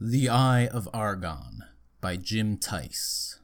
The Eye of Argon by Jim Theis.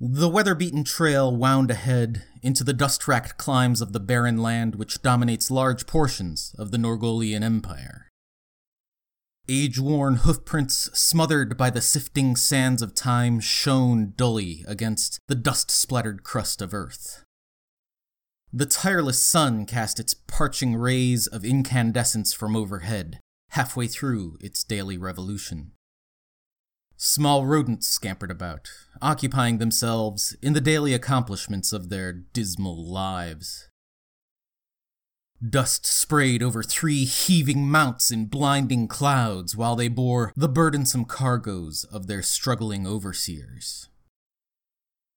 The weather beaten trail wound ahead into the dust racked climes of the barren land which dominates large portions of the Norgolian Empire. Age worn hoofprints smothered by the sifting sands of time shone dully against the dust splattered crust of earth. The tireless sun cast its parching rays of incandescence from overhead, halfway through its daily revolution. Small rodents scampered about, occupying themselves in the daily accomplishments of their dismal lives. Dust sprayed over three heaving mounts in blinding clouds while they bore the burdensome cargoes of their struggling overseers.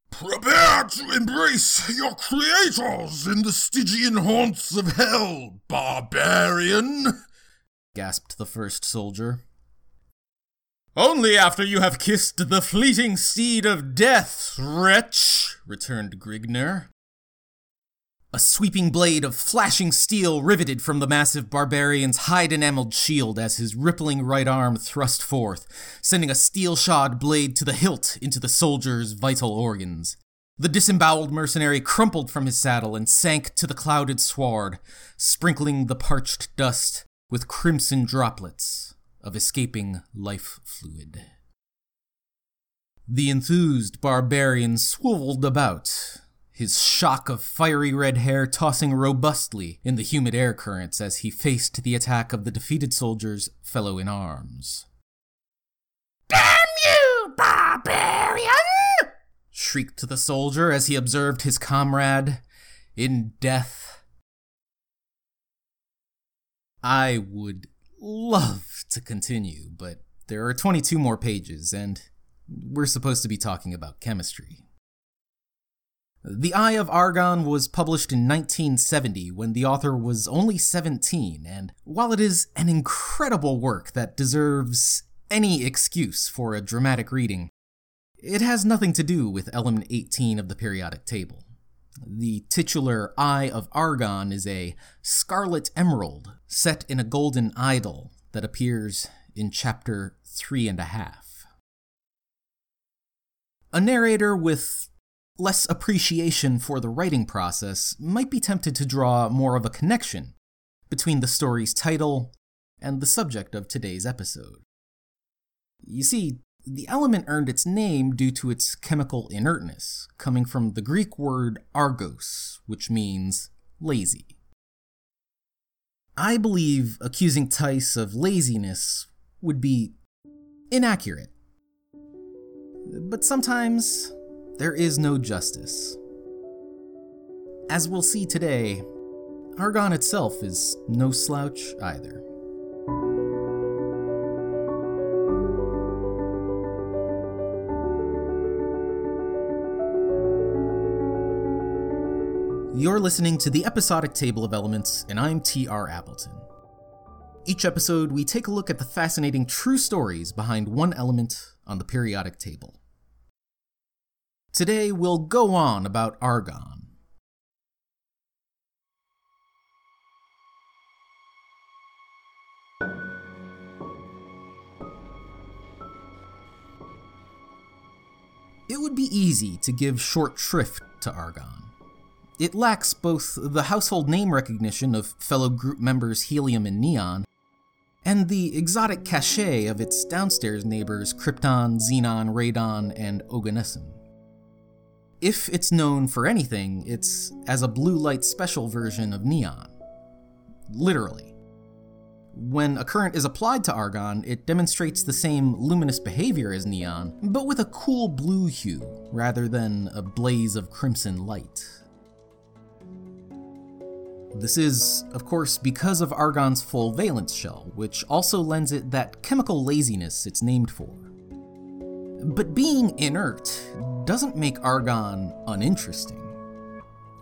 Prepare to embrace your creators in the Stygian haunts of hell, barbarian! Gasped the first soldier. Only after you have kissed the fleeting steed of death, wretch, returned Grignr. A sweeping blade of flashing steel riveted from the massive barbarian's hide enameled shield as his rippling right arm thrust forth, sending a steel shod blade to the hilt into the soldier's vital organs. The disemboweled mercenary crumpled from his saddle and sank to the clouded sward, sprinkling the parched dust with crimson droplets of escaping life fluid. The enthused barbarian swiveled about, his shock of fiery red hair tossing robustly in the humid air currents as he faced the attack of the defeated soldier's fellow in arms. Damn you, barbarian! shrieked the soldier as he observed his comrade in death I would love to continue, but there are 22 more pages, and we're supposed to be talking about chemistry. The Eye of Argon was published in 1970 when the author was only 17, and while it is an incredible work that deserves any excuse for a dramatic reading, it has nothing to do with element 18 of the periodic table. The titular Eye of Argon is a scarlet emerald set in a golden idol that appears in chapter three and a half. A narrator with less appreciation for the writing process might be tempted to draw more of a connection between the story's title and the subject of today's episode. You see, the element earned its name due to its chemical inertness, coming from the Greek word argos, which means lazy. I believe accusing Theis of laziness would be inaccurate. But sometimes there is no justice. As we'll see today, Argon itself is no slouch either. You're listening to the episodic table of elements, and I'm T.R. Appleton. Each episode, we take a look at the fascinating true stories behind one element on the periodic table. Today, we'll go on about argon. It would be easy to give short shrift to argon. It lacks both the household name recognition of fellow group members Helium and Neon, and the exotic cachet of its downstairs neighbors Krypton, Xenon, Radon, and Oganesson. If it's known for anything, it's as a blue light special version of Neon. Literally. When a current is applied to argon, it demonstrates the same luminous behavior as neon, but with a cool blue hue rather than a blaze of crimson light. This is, of course, because of argon's full valence shell, which also lends it that chemical laziness it's named for. But being inert doesn't make argon uninteresting.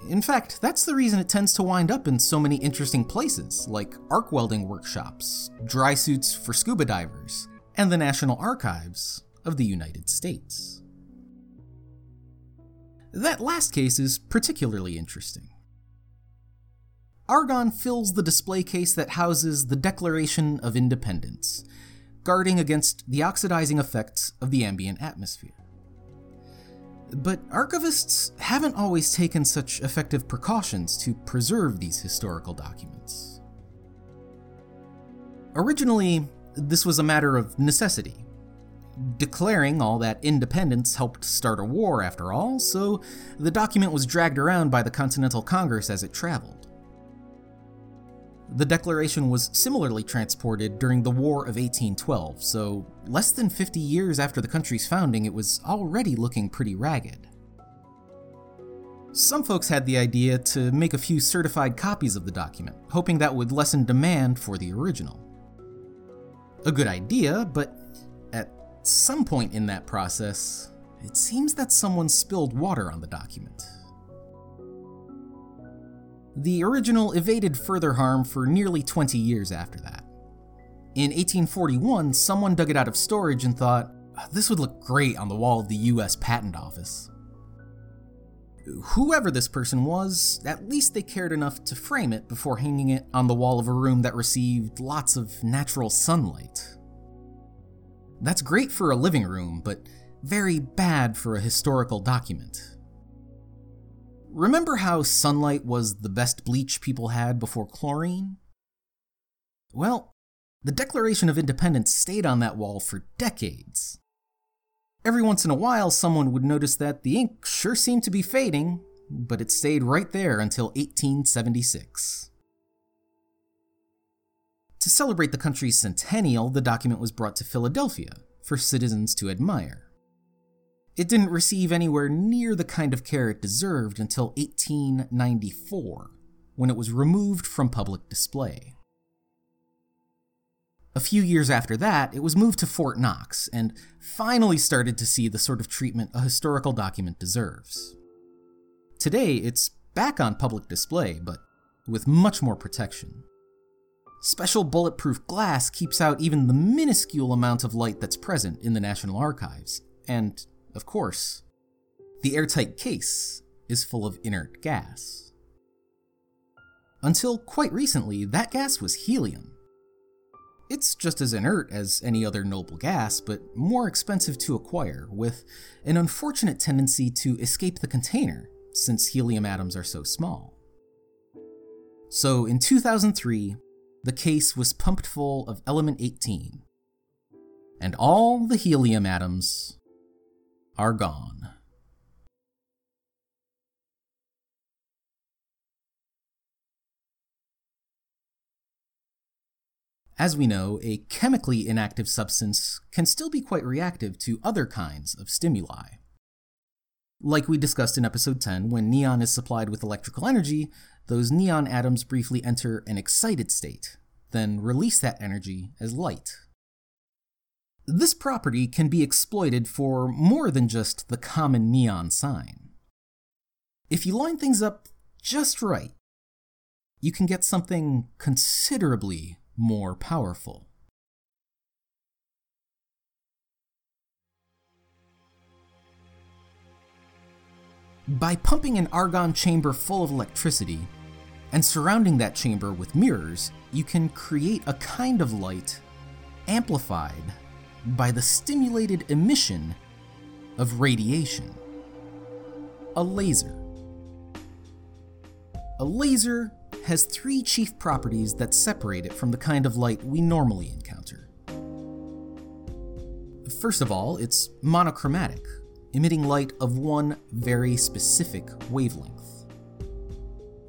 In fact, that's the reason it tends to wind up in so many interesting places, like arc welding workshops, dry suits for scuba divers, and the National Archives of the United States. That last case is particularly interesting. Argon fills the display case that houses the Declaration of Independence, guarding against the oxidizing effects of the ambient atmosphere. But archivists haven't always taken such effective precautions to preserve these historical documents. Originally, this was a matter of necessity. Declaring all that independence helped start a war, after all, so the document was dragged around by the Continental Congress as it traveled. The Declaration was similarly transported during the War of 1812, so less than 50 years after the country's founding, it was already looking pretty ragged. Some folks had the idea to make a few certified copies of the document, hoping that would lessen demand for the original. A good idea, but at some point in that process, it seems that someone spilled water on the document. The original evaded further harm for nearly 20 years after that. In 1841, someone dug it out of storage and thought, ah, this would look great on the wall of the US Patent Office. Whoever this person was, at least they cared enough to frame it before hanging it on the wall of a room that received lots of natural sunlight. That's great for a living room, but very bad for a historical document. Remember how sunlight was the best bleach people had before chlorine? Well, the Declaration of Independence stayed on that wall for decades. Every once in a while, someone would notice that the ink sure seemed to be fading, but it stayed right there until 1876. To celebrate the country's centennial, the document was brought to Philadelphia for citizens to admire. It didn't receive anywhere near the kind of care it deserved until 1894, when it was removed from public display. A few years after that, it was moved to Fort Knox and finally started to see the sort of treatment a historical document deserves. Today, it's back on public display, but with much more protection. Special bulletproof glass keeps out even the minuscule amount of light that's present in the National Archives, and of course. The airtight case is full of inert gas. Until quite recently, that gas was helium. It's just as inert as any other noble gas, but more expensive to acquire, with an unfortunate tendency to escape the container, since helium atoms are so small. So in 2003, the case was pumped full of element 18, and all the helium atoms are gone. As we know, a chemically inactive substance can still be quite reactive to other kinds of stimuli. Like we discussed in episode 10, when neon is supplied with electrical energy, those neon atoms briefly enter an excited state, then release that energy as light. This property can be exploited for more than just the common neon sign. If you line things up just right, you can get something considerably more powerful. By pumping an argon chamber full of electricity and surrounding that chamber with mirrors, you can create a kind of light amplified by the stimulated emission of radiation. A laser. A laser has three chief properties that separate it from the kind of light we normally encounter. First of all, it's monochromatic, emitting light of one very specific wavelength.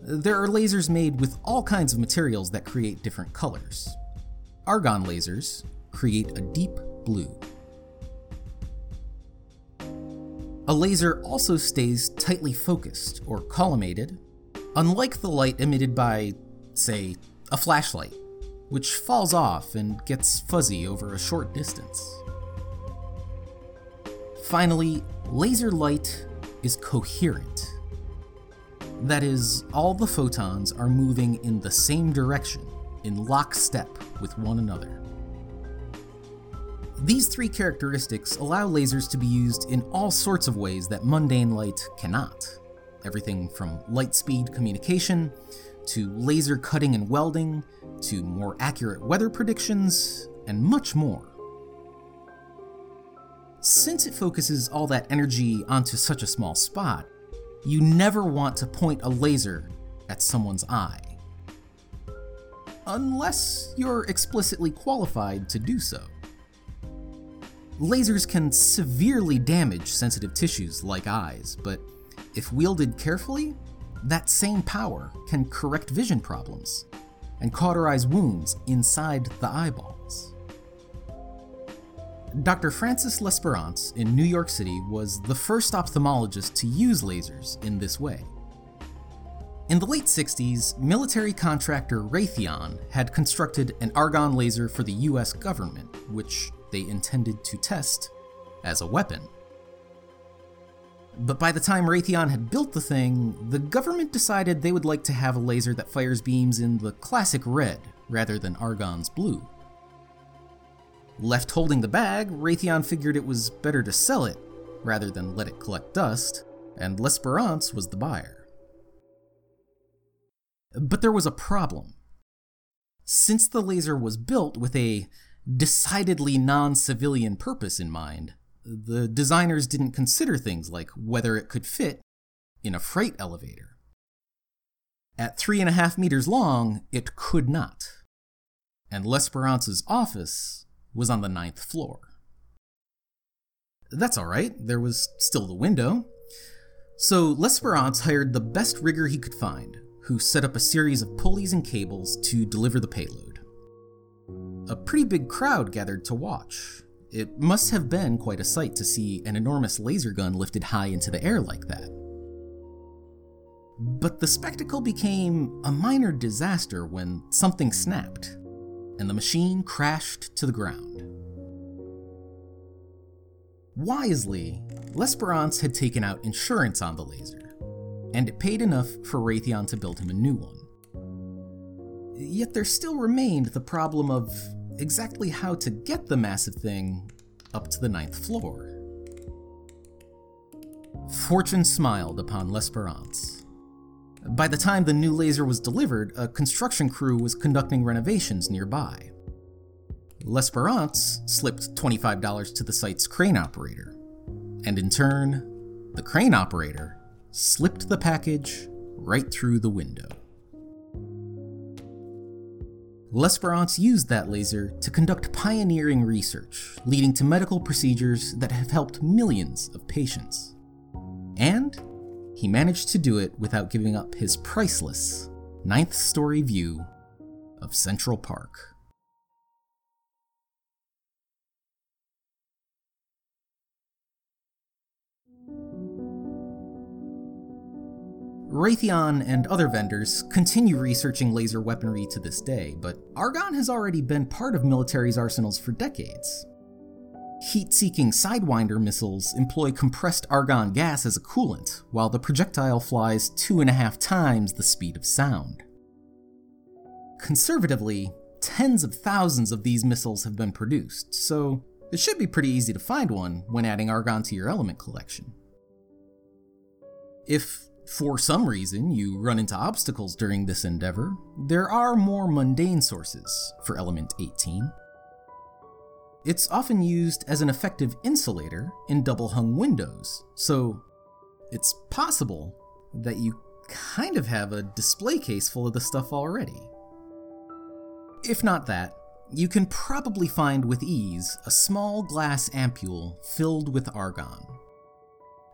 There are lasers made with all kinds of materials that create different colors. Argon lasers create a deep blue. A laser also stays tightly focused or collimated, unlike the light emitted by, say, a flashlight, which falls off and gets fuzzy over a short distance. Finally, laser light is coherent. That is, all the photons are moving in the same direction, in lockstep with one another. These three characteristics allow lasers to be used in all sorts of ways that mundane light cannot. Everything from light speed communication, to laser cutting and welding, to more accurate weather predictions, and much more. since it focuses all that energy onto such a small spot, you never want to point a laser at someone's eye. Unless you're explicitly qualified to do so. Lasers can severely damage sensitive tissues like eyes, but if wielded carefully, that same power can correct vision problems and cauterize wounds inside the eyeballs. Dr. Francis L'Esperance in New York City was the first ophthalmologist to use lasers in this way. In the late 60s, military contractor Raytheon had constructed an argon laser for the US government, which they intended to test as a weapon. But by the time Raytheon had built the thing, the government decided they would like to have a laser that fires beams in the classic red rather than Argon's blue. Left holding the bag, Raytheon figured it was better to sell it rather than let it collect dust, and L'Esperance was the buyer. But there was a problem. Since the laser was built with a decidedly non civilian purpose in mind, the designers didn't consider things like whether it could fit in a freight elevator. At three and a half meters long, it could not. And L'Esperance's office was on the ninth floor. That's alright, there was still the window. So L'Esperance hired the best rigger he could find, who set up a series of pulleys and cables to deliver the payload. A pretty big crowd gathered to watch, it must have been quite a sight to see an enormous laser gun lifted high into the air like that. But the spectacle became a minor disaster when something snapped, and the machine crashed to the ground. Wisely, L'Esperance had taken out insurance on the laser, and it paid enough for Raytheon to build him a new one. Yet there still remained the problem of exactly how to get the massive thing up to the ninth floor. Fortune smiled upon L'Esperance. By the time the new laser was delivered, a construction crew was conducting renovations nearby. L'Esperance slipped $25 to the site's crane operator, and in turn, the crane operator slipped the package right through the window. L'Esperance used that laser to conduct pioneering research, leading to medical procedures that have helped millions of patients. And he managed to do it without giving up his priceless ninth story view of Central Park. Raytheon and other vendors continue researching laser weaponry to this day, but argon has already been part of military's arsenals for decades. Heat seeking Sidewinder missiles employ compressed argon gas as a coolant, while the projectile flies two and a half times the speed of sound. Conservatively, tens of thousands of these missiles have been produced, so it should be pretty easy to find one when adding argon to your element collection. If for some reason you run into obstacles during this endeavor, there are more mundane sources for element 18. It's often used as an effective insulator in double hung windows, so it's possible that you kind of have a display case full of the stuff already. If not that, you can probably find with ease a small glass ampule filled with argon.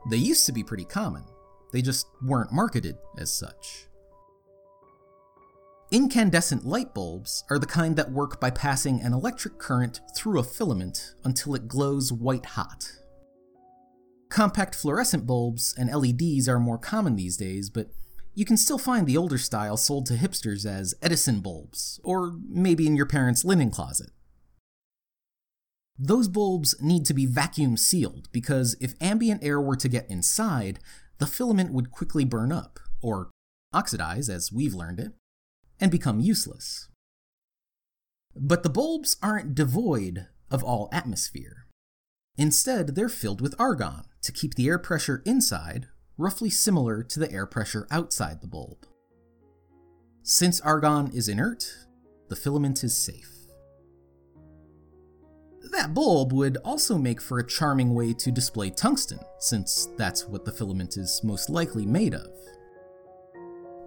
They used to be pretty common, they just weren't marketed as such. Incandescent light bulbs are the kind that work by passing an electric current through a filament until it glows white hot. Compact fluorescent bulbs and LEDs are more common these days, but you can still find the older style sold to hipsters as Edison bulbs, or maybe in your parents' linen closet. Those bulbs need to be vacuum sealed because if ambient air were to get inside, the filament would quickly burn up, or oxidize as we've learned it, and become useless. But the bulbs aren't devoid of all atmosphere. Instead, they're filled with argon to keep the air pressure inside roughly similar to the air pressure outside the bulb. Since argon is inert, the filament is safe. That bulb would also make for a charming way to display tungsten, since that's what the filament is most likely made of.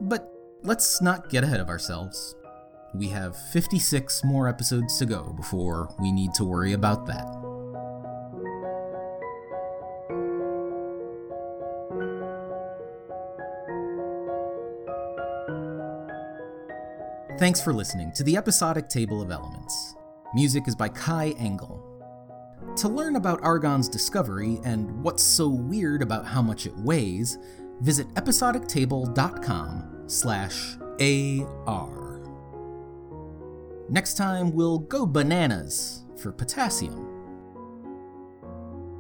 But let's not get ahead of ourselves. We have 56 more episodes to go before we need to worry about that. Thanks for listening to the episodic Table of Elements. Music is by Kai Engel. To learn about Argon's discovery and what's so weird about how much it weighs, visit episodictable.com slash AR. Next time, we'll go bananas for potassium.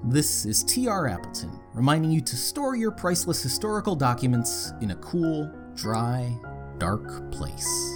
This is T.R. Appleton, reminding you to store your priceless historical documents in a cool, dry, dark place.